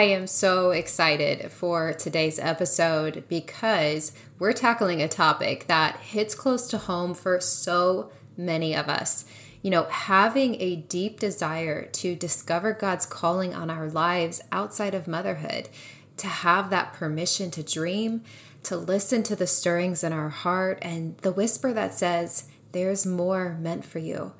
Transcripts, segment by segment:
I am so excited for today's episode because we're tackling a topic that hits close to home for so many of us. You know, having a deep desire to discover God's calling on our lives outside of motherhood, to have that permission to dream, to listen to the stirrings in our heart and the whisper that says, There's more meant for you.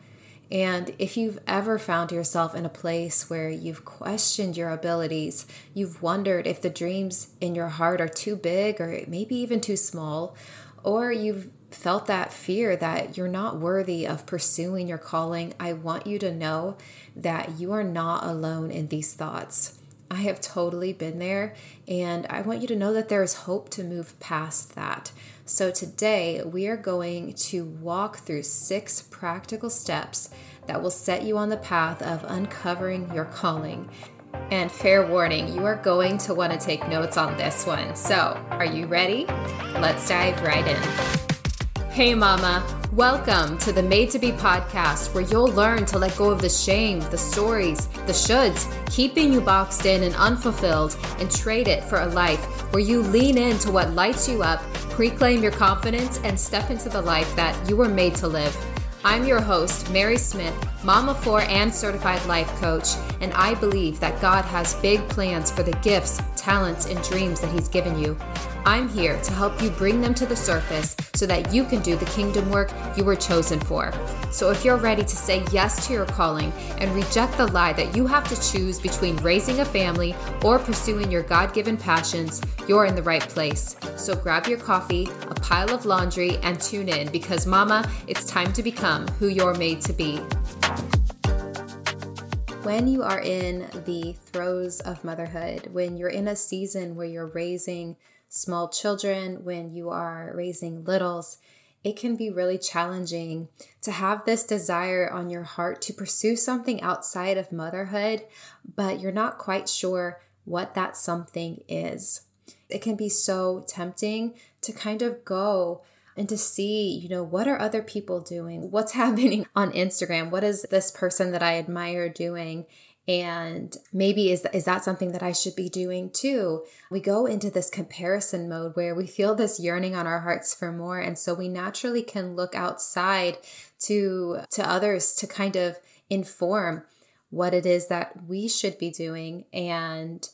And if you've ever found yourself in a place where you've questioned your abilities, you've wondered if the dreams in your heart are too big or maybe even too small, or you've felt that fear that you're not worthy of pursuing your calling, I want you to know that you are not alone in these thoughts. I have totally been there, and I want you to know that there is hope to move past that. So, today we are going to walk through six practical steps that will set you on the path of uncovering your calling. And fair warning, you are going to want to take notes on this one. So, are you ready? Let's dive right in. Hey, Mama. Welcome to the Made to Be podcast, where you'll learn to let go of the shame, the stories, the shoulds, keeping you boxed in and unfulfilled, and trade it for a life where you lean into what lights you up, reclaim your confidence, and step into the life that you were made to live. I'm your host, Mary Smith, mama for and certified life coach, and I believe that God has big plans for the gifts, talents, and dreams that He's given you. I'm here to help you bring them to the surface so that you can do the kingdom work you were chosen for. So, if you're ready to say yes to your calling and reject the lie that you have to choose between raising a family or pursuing your God given passions, you're in the right place. So, grab your coffee, a pile of laundry, and tune in because, Mama, it's time to become who you're made to be. When you are in the throes of motherhood, when you're in a season where you're raising small children, when you are raising littles, it can be really challenging to have this desire on your heart to pursue something outside of motherhood, but you're not quite sure what that something is. It can be so tempting to kind of go and to see, you know, what are other people doing? What's happening on Instagram? What is this person that I admire doing? And maybe is is that something that I should be doing too? We go into this comparison mode where we feel this yearning on our hearts for more. And so we naturally can look outside to to others to kind of inform what it is that we should be doing. And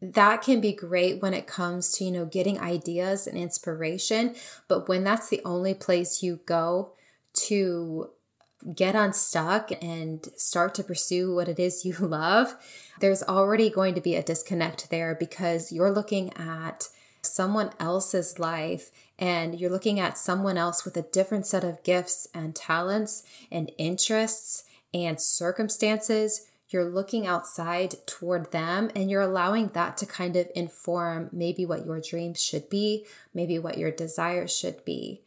that can be great when it comes to you know getting ideas and inspiration. But when that's the only place you go to get unstuck and start to pursue what it is you love, there's already going to be a disconnect there because you're looking at someone else's life and you're looking at someone else with a different set of gifts and talents and interests and circumstances. You're looking outside toward them and you're allowing that to kind of inform maybe what your dreams should be, maybe what your desires should be.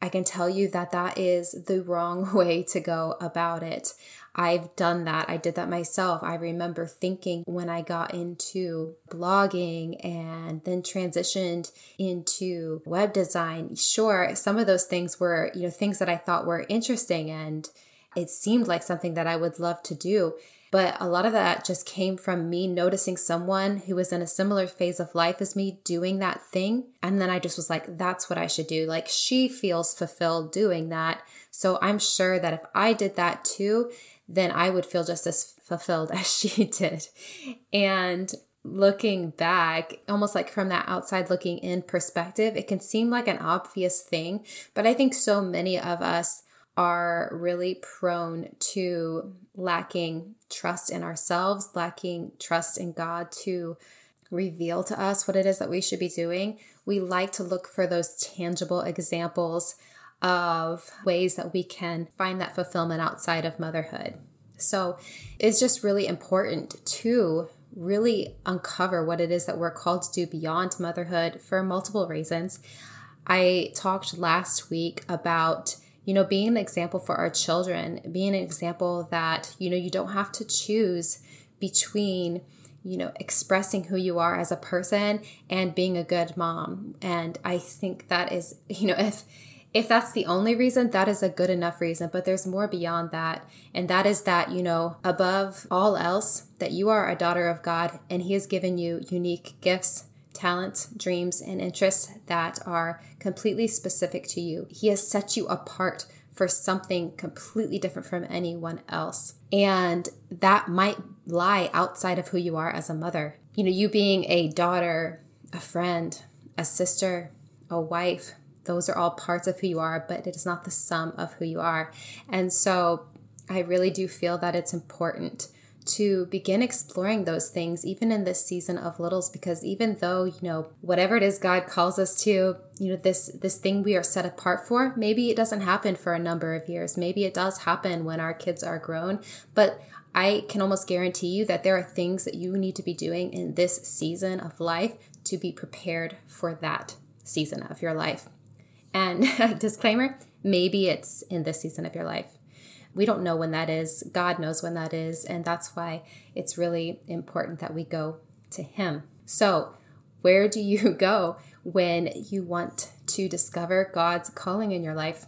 I can tell you that that is the wrong way to go about it. I've done that. I did that myself. I remember thinking when I got into blogging and then transitioned into web design, sure, some of those things were, you know, things that I thought were interesting and it seemed like something that I would love to do. But a lot of that just came from me noticing someone who was in a similar phase of life as me doing that thing. And then I just was like, that's what I should do. Like she feels fulfilled doing that. So I'm sure that if I did that too, then I would feel just as fulfilled as she did. And looking back, almost like from that outside looking in perspective, it can seem like an obvious thing. But I think so many of us are really prone to lacking trust in ourselves, lacking trust in God to reveal to us what it is that we should be doing. We like to look for those tangible examples of ways that we can find that fulfillment outside of motherhood. So it's just really important to really uncover what it is that we're called to do beyond motherhood for multiple reasons. I talked last week about you know, being an example for our children, being an example that, you know, you don't have to choose between, you know, expressing who you are as a person and being a good mom. And I think that is, you know, if if that's the only reason, that is a good enough reason. But there's more beyond that. And that is that, you know, above all else, that you are a daughter of God and He has given you unique gifts, talents, dreams, and interests that are completely specific to you. He has set you apart for something completely different from anyone else. And that might lie outside of who you are as a mother. You know, you being a daughter, a friend, a sister, a wife, those are all parts of who you are, but it is not the sum of who you are. And so I really do feel that it's important to begin exploring those things even in this season of littles because even though you know whatever it is god calls us to you know this this thing we are set apart for maybe it doesn't happen for a number of years maybe it does happen when our kids are grown but I can almost guarantee you that there are things that you need to be doing in this season of life to be prepared for that season of your life. And disclaimer, maybe it's in this season of your life. We don't know when that is. God knows when that is. And that's why it's really important that we go to Him. So, where do you go when you want to discover God's calling in your life?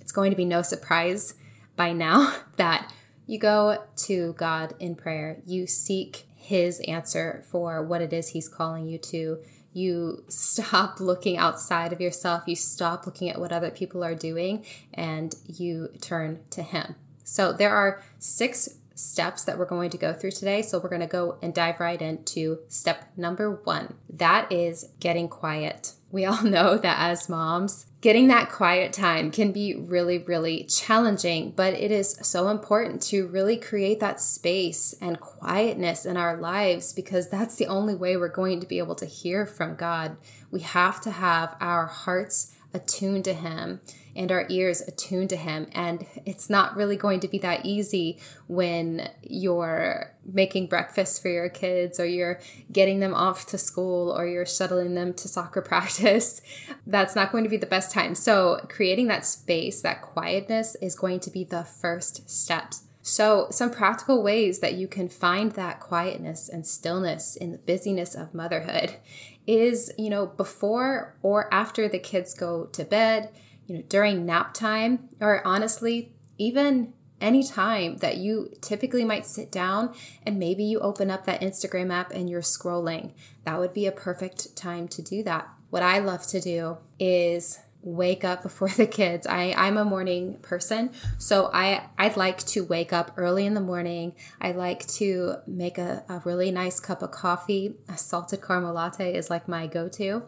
It's going to be no surprise by now that you go to God in prayer. You seek His answer for what it is He's calling you to you stop looking outside of yourself, you stop looking at what other people are doing, and you turn to Him. So there are six steps that we're going to go through today. So we're going to go and dive right into step number one that is getting quiet. We all know that as moms, getting that quiet time can be really, really challenging, but it is so important to really create that space and quietness in our lives because that's the only way we're going to be able to hear from God. We have to have our hearts attuned to Him and our ears attuned to Him. And it's not really going to be that easy when you're making breakfast for your kids or you're getting them off to school or you're shuttling them to soccer practice. That's not going to be the best time. So, creating that space, that quietness is going to be the first steps. So, some practical ways that you can find that quietness and stillness in the busyness of motherhood is, you know, before or after the kids go to bed, you know, during nap time, or honestly, even any time that you typically might sit down and maybe you open up that Instagram app and you're scrolling. That would be a perfect time to do that. What I love to do is wake up before the kids. I, I'm a morning person, so I, I'd like to wake up early in the morning. I like to make a, a really nice cup of coffee. A salted caramel latte is like my go to.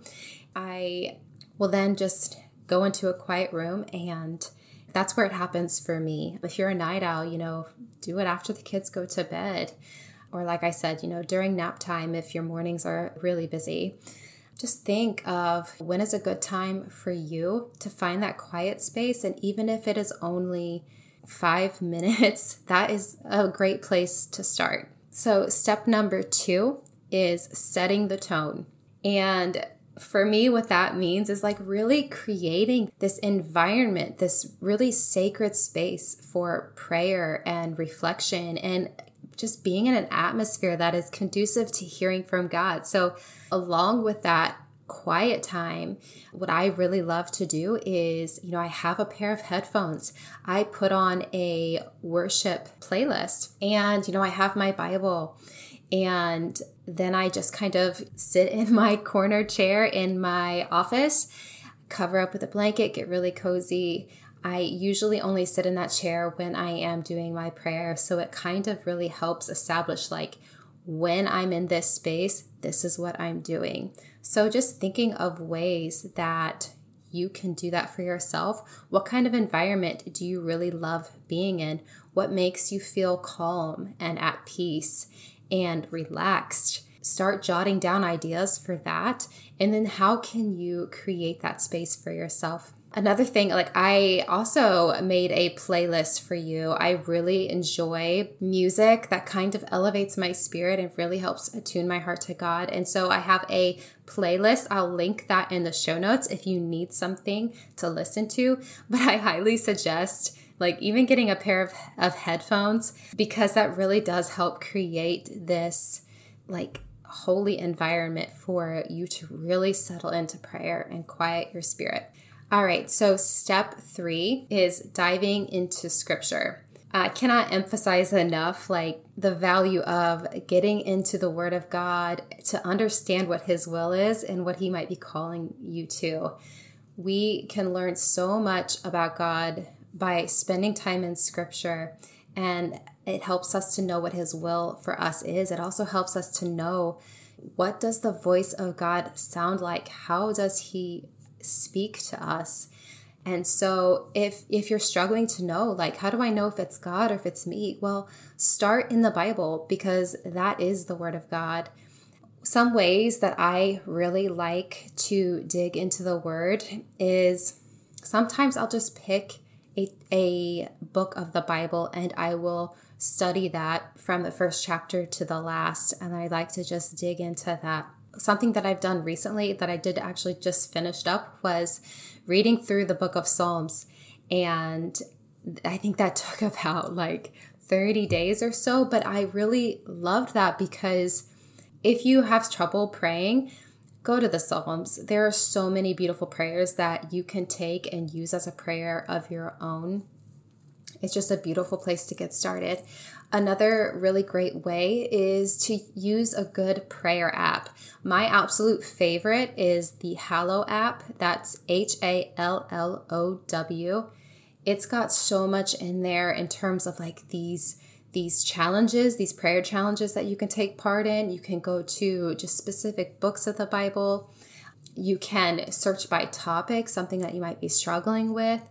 I will then just go into a quiet room and that's where it happens for me. If you're a night owl, you know, do it after the kids go to bed. Or, like I said, you know, during nap time if your mornings are really busy. Just think of when is a good time for you to find that quiet space. And even if it is only five minutes, that is a great place to start. So, step number two is setting the tone. And for me, what that means is like really creating this environment, this really sacred space for prayer and reflection and just being in an atmosphere that is conducive to hearing from God. So, along with that, quiet time, what I really love to do is, you know, I have a pair of headphones. I put on a worship playlist and, you know, I have my Bible and then I just kind of sit in my corner chair in my office, cover up with a blanket, get really cozy. I usually only sit in that chair when I am doing my prayer. So it kind of really helps establish like when I'm in this space, this is what I'm doing. So just thinking of ways that you can do that for yourself. What kind of environment do you really love being in? What makes you feel calm and at peace? and relaxed. Start jotting down ideas for that. And then how can you create that space for yourself? Another thing, like I also made a playlist for you. I really enjoy music that kind of elevates my spirit and really helps attune my heart to God. And so I have a playlist. I'll link that in the show notes if you need something to listen to. But I highly suggest like even getting a pair of, of headphones because that really does help create this like holy environment for you to really settle into prayer and quiet your spirit. All right, so step three is diving into scripture. I cannot emphasize enough like the value of getting into the word of God to understand what his will is and what he might be calling you to. We can learn so much about God by spending time in scripture and it helps us to know what his will for us is. It also helps us to know what does the voice of God sound like? How does he speak to us? And so if if you're struggling to know like how do I know if it's God or if it's me? Well, start in the Bible because that is the word of God. Some ways that I really like to dig into the word is sometimes I'll just pick a, a book of the Bible and I will study that from the first chapter to the last and I like to just dig into that something that I've done recently that I did actually just finished up was reading through the book of Psalms. And I think that took about like 30 days or so, but I really loved that because if you have trouble praying, go to the Psalms. There are so many beautiful prayers that you can take and use as a prayer of your own. It's just a beautiful place to get started. Another really great way is to use a good prayer app. My absolute favorite is the Hallow app. That's H A L L O W. It's got so much in there in terms of like these these challenges, these prayer challenges that you can take part in. You can go to just specific books of the Bible. You can search by topic, something that you might be struggling with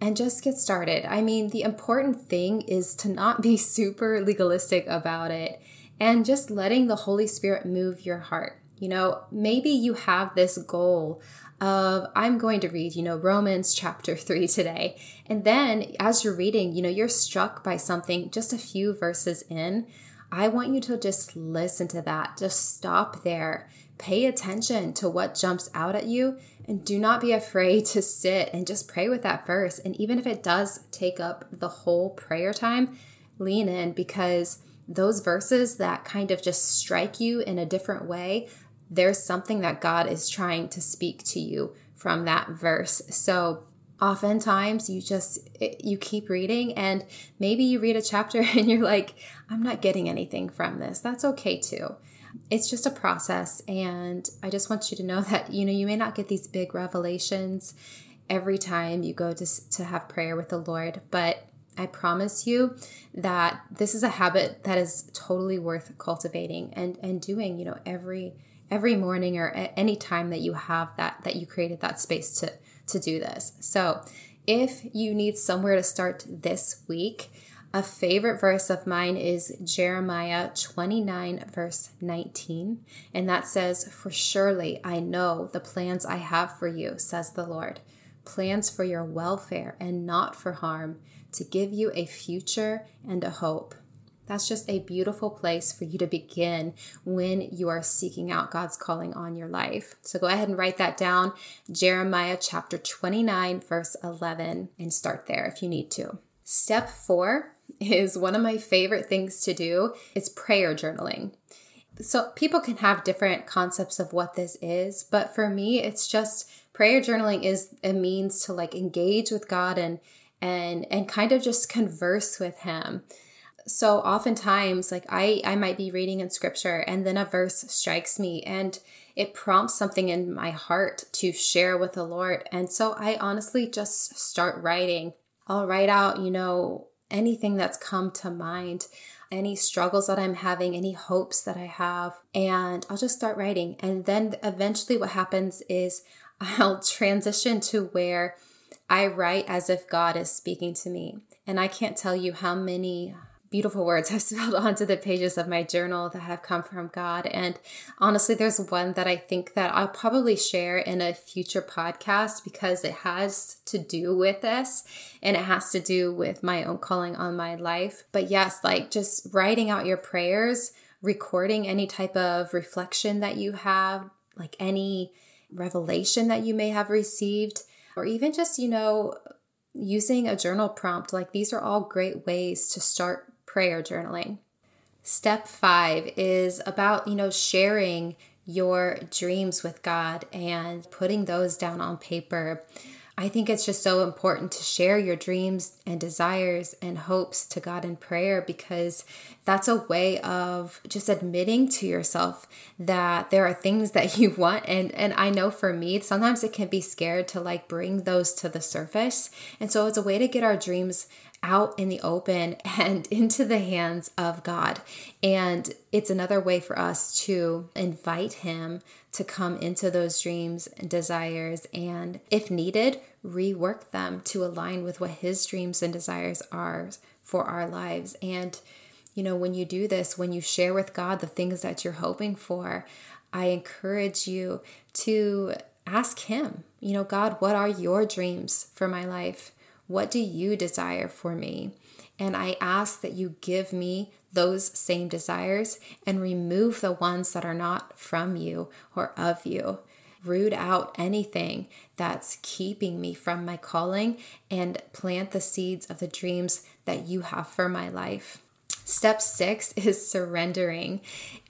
and just get started. I mean, the important thing is to not be super legalistic about it and just letting the Holy Spirit move your heart. You know, maybe you have this goal of I'm going to read, you know, Romans chapter 3 today. And then as you're reading, you know, you're struck by something just a few verses in. I want you to just listen to that. Just stop there. Pay attention to what jumps out at you and do not be afraid to sit and just pray with that verse. And even if it does take up the whole prayer time, lean in because those verses that kind of just strike you in a different way, there's something that God is trying to speak to you from that verse. So oftentimes you just you keep reading and maybe you read a chapter and you're like i'm not getting anything from this that's okay too it's just a process and i just want you to know that you know you may not get these big revelations every time you go to, to have prayer with the lord but i promise you that this is a habit that is totally worth cultivating and and doing you know every every morning or at any time that you have that that you created that space to to do this. So if you need somewhere to start this week a favorite verse of mine is Jeremiah 29, verse 19. And that says, For surely I know the plans I have for you, says the Lord plans for your welfare and not for harm, to give you a future and a hope. That's just a beautiful place for you to begin when you are seeking out God's calling on your life. So go ahead and write that down Jeremiah chapter 29, verse 11, and start there if you need to. Step four is one of my favorite things to do. It's prayer journaling. So people can have different concepts of what this is, but for me it's just prayer journaling is a means to like engage with God and and and kind of just converse with him. So oftentimes like I I might be reading in scripture and then a verse strikes me and it prompts something in my heart to share with the Lord. And so I honestly just start writing. I'll write out, you know, anything that's come to mind, any struggles that I'm having, any hopes that I have, and I'll just start writing. And then eventually, what happens is I'll transition to where I write as if God is speaking to me. And I can't tell you how many beautiful words I've spilled onto the pages of my journal that have come from God. And honestly, there's one that I think that I'll probably share in a future podcast because it has to do with this and it has to do with my own calling on my life. But yes, like just writing out your prayers, recording any type of reflection that you have, like any revelation that you may have received, or even just, you know, using a journal prompt. Like these are all great ways to start prayer journaling. Step five is about, you know, sharing your dreams with God and putting those down on paper. I think it's just so important to share your dreams and desires and hopes to God in prayer because that's a way of just admitting to yourself that there are things that you want and and I know for me sometimes it can be scared to like bring those to the surface. And so it's a way to get our dreams out in the open and into the hands of God. And it's another way for us to invite Him to come into those dreams and desires, and if needed, rework them to align with what His dreams and desires are for our lives. And, you know, when you do this, when you share with God the things that you're hoping for, I encourage you to ask Him, you know, God, what are your dreams for my life? What do you desire for me? And I ask that you give me those same desires and remove the ones that are not from you or of you. Root out anything that's keeping me from my calling and plant the seeds of the dreams that you have for my life. Step 6 is surrendering.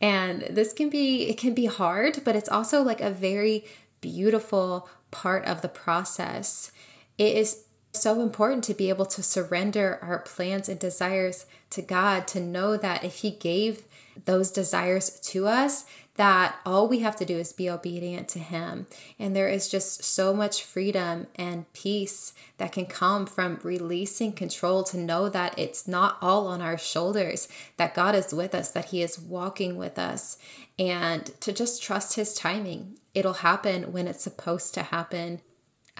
And this can be it can be hard, but it's also like a very beautiful part of the process. It is so important to be able to surrender our plans and desires to God, to know that if He gave those desires to us, that all we have to do is be obedient to Him. And there is just so much freedom and peace that can come from releasing control to know that it's not all on our shoulders, that God is with us, that He is walking with us, and to just trust His timing. It'll happen when it's supposed to happen.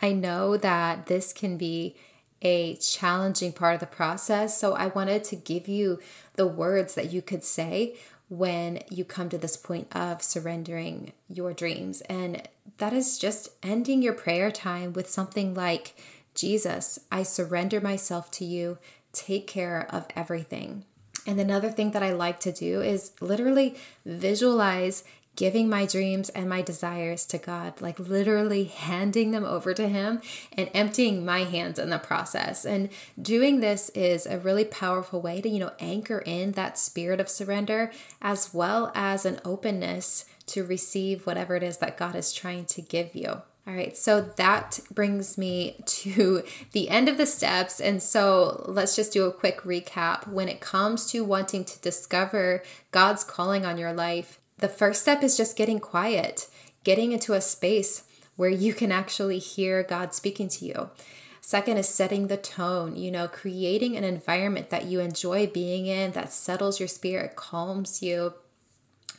I know that this can be a challenging part of the process. So I wanted to give you the words that you could say when you come to this point of surrendering your dreams. And that is just ending your prayer time with something like, Jesus, I surrender myself to you. Take care of everything. And another thing that I like to do is literally visualize giving my dreams and my desires to God, like literally handing them over to Him and emptying my hands in the process. And doing this is a really powerful way to, you know, anchor in that spirit of surrender as well as an openness to receive whatever it is that God is trying to give you. All right, so that brings me to the end of the steps. And so let's just do a quick recap. When it comes to wanting to discover God's calling on your life, the first step is just getting quiet, getting into a space where you can actually hear God speaking to you. Second is setting the tone, you know, creating an environment that you enjoy being in, that settles your spirit, calms you,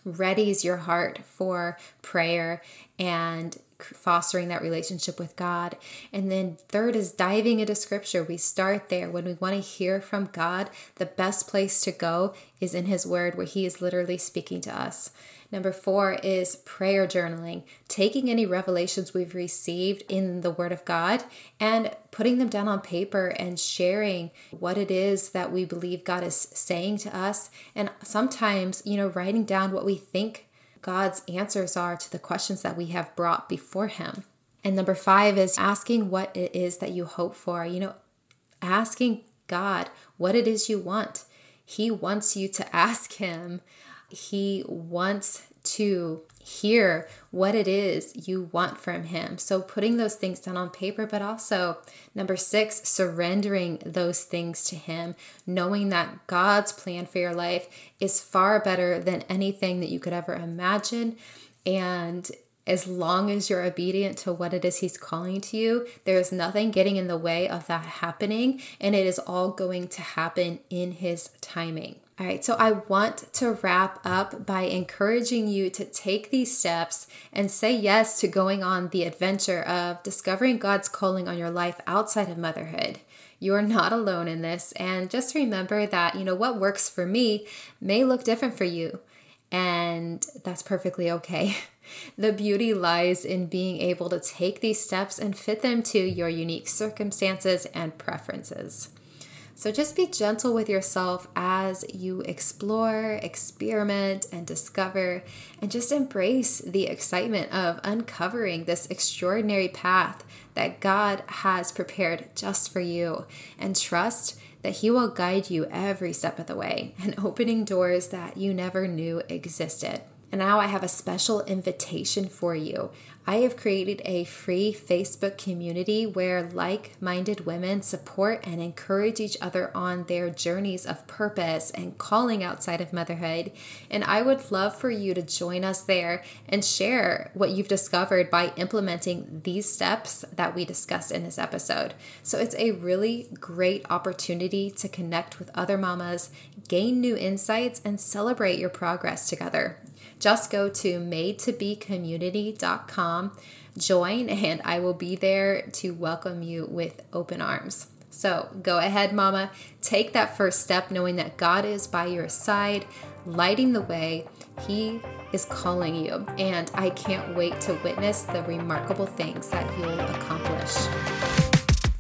readies your heart for prayer and fostering that relationship with God. And then third is diving into scripture. We start there. When we want to hear from God, the best place to go is in his word where he is literally speaking to us. Number four is prayer journaling, taking any revelations we've received in the Word of God and putting them down on paper and sharing what it is that we believe God is saying to us. And sometimes, you know, writing down what we think God's answers are to the questions that we have brought before Him. And number five is asking what it is that you hope for. You know, asking God what it is you want. He wants you to ask Him he wants to hear what it is you want from him. So putting those things down on paper, but also number six, surrendering those things to him, knowing that God's plan for your life is far better than anything that you could ever imagine. And as long as you're obedient to what it is he's calling to you, there is nothing getting in the way of that happening, and it is all going to happen in his timing. All right, so I want to wrap up by encouraging you to take these steps and say yes to going on the adventure of discovering God's calling on your life outside of motherhood. You are not alone in this, and just remember that, you know, what works for me may look different for you, and that's perfectly okay. The beauty lies in being able to take these steps and fit them to your unique circumstances and preferences. So just be gentle with yourself as you explore, experiment, and discover, and just embrace the excitement of uncovering this extraordinary path that God has prepared just for you. And trust that He will guide you every step of the way and opening doors that you never knew existed. And now I have a special invitation for you. I have created a free Facebook community where like minded women support and encourage each other on their journeys of purpose and calling outside of motherhood. And I would love for you to join us there and share what you've discovered by implementing these steps that we discussed in this episode. So it's a really great opportunity to connect with other mamas, gain new insights, and celebrate your progress together just go to madetobecommunity.com, join, and I will be there to welcome you with open arms. So go ahead, Mama. Take that first step knowing that God is by your side, lighting the way. He is calling you, and I can't wait to witness the remarkable things that you'll accomplish.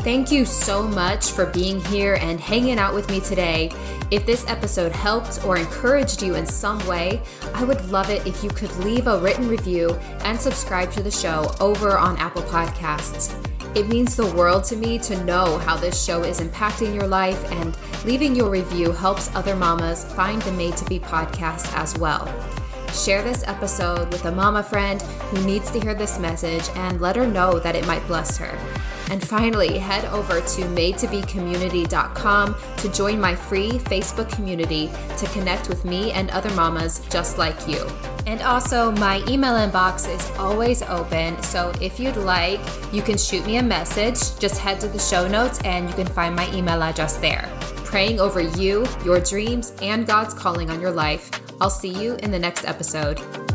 Thank you so much for being here and hanging out with me today. If this episode helped or encouraged you in some way, I would love it if you could leave a written review and subscribe to the show over on Apple Podcasts. It means the world to me to know how this show is impacting your life, and leaving your review helps other mamas find the Made to Be podcast as well. Share this episode with a mama friend who needs to hear this message and let her know that it might bless her. And finally, head over to madetobecommunity.com to join my free Facebook community to connect with me and other mamas just like you. And also, my email inbox is always open. So if you'd like, you can shoot me a message. Just head to the show notes and you can find my email address there. Praying over you, your dreams, and God's calling on your life. I'll see you in the next episode.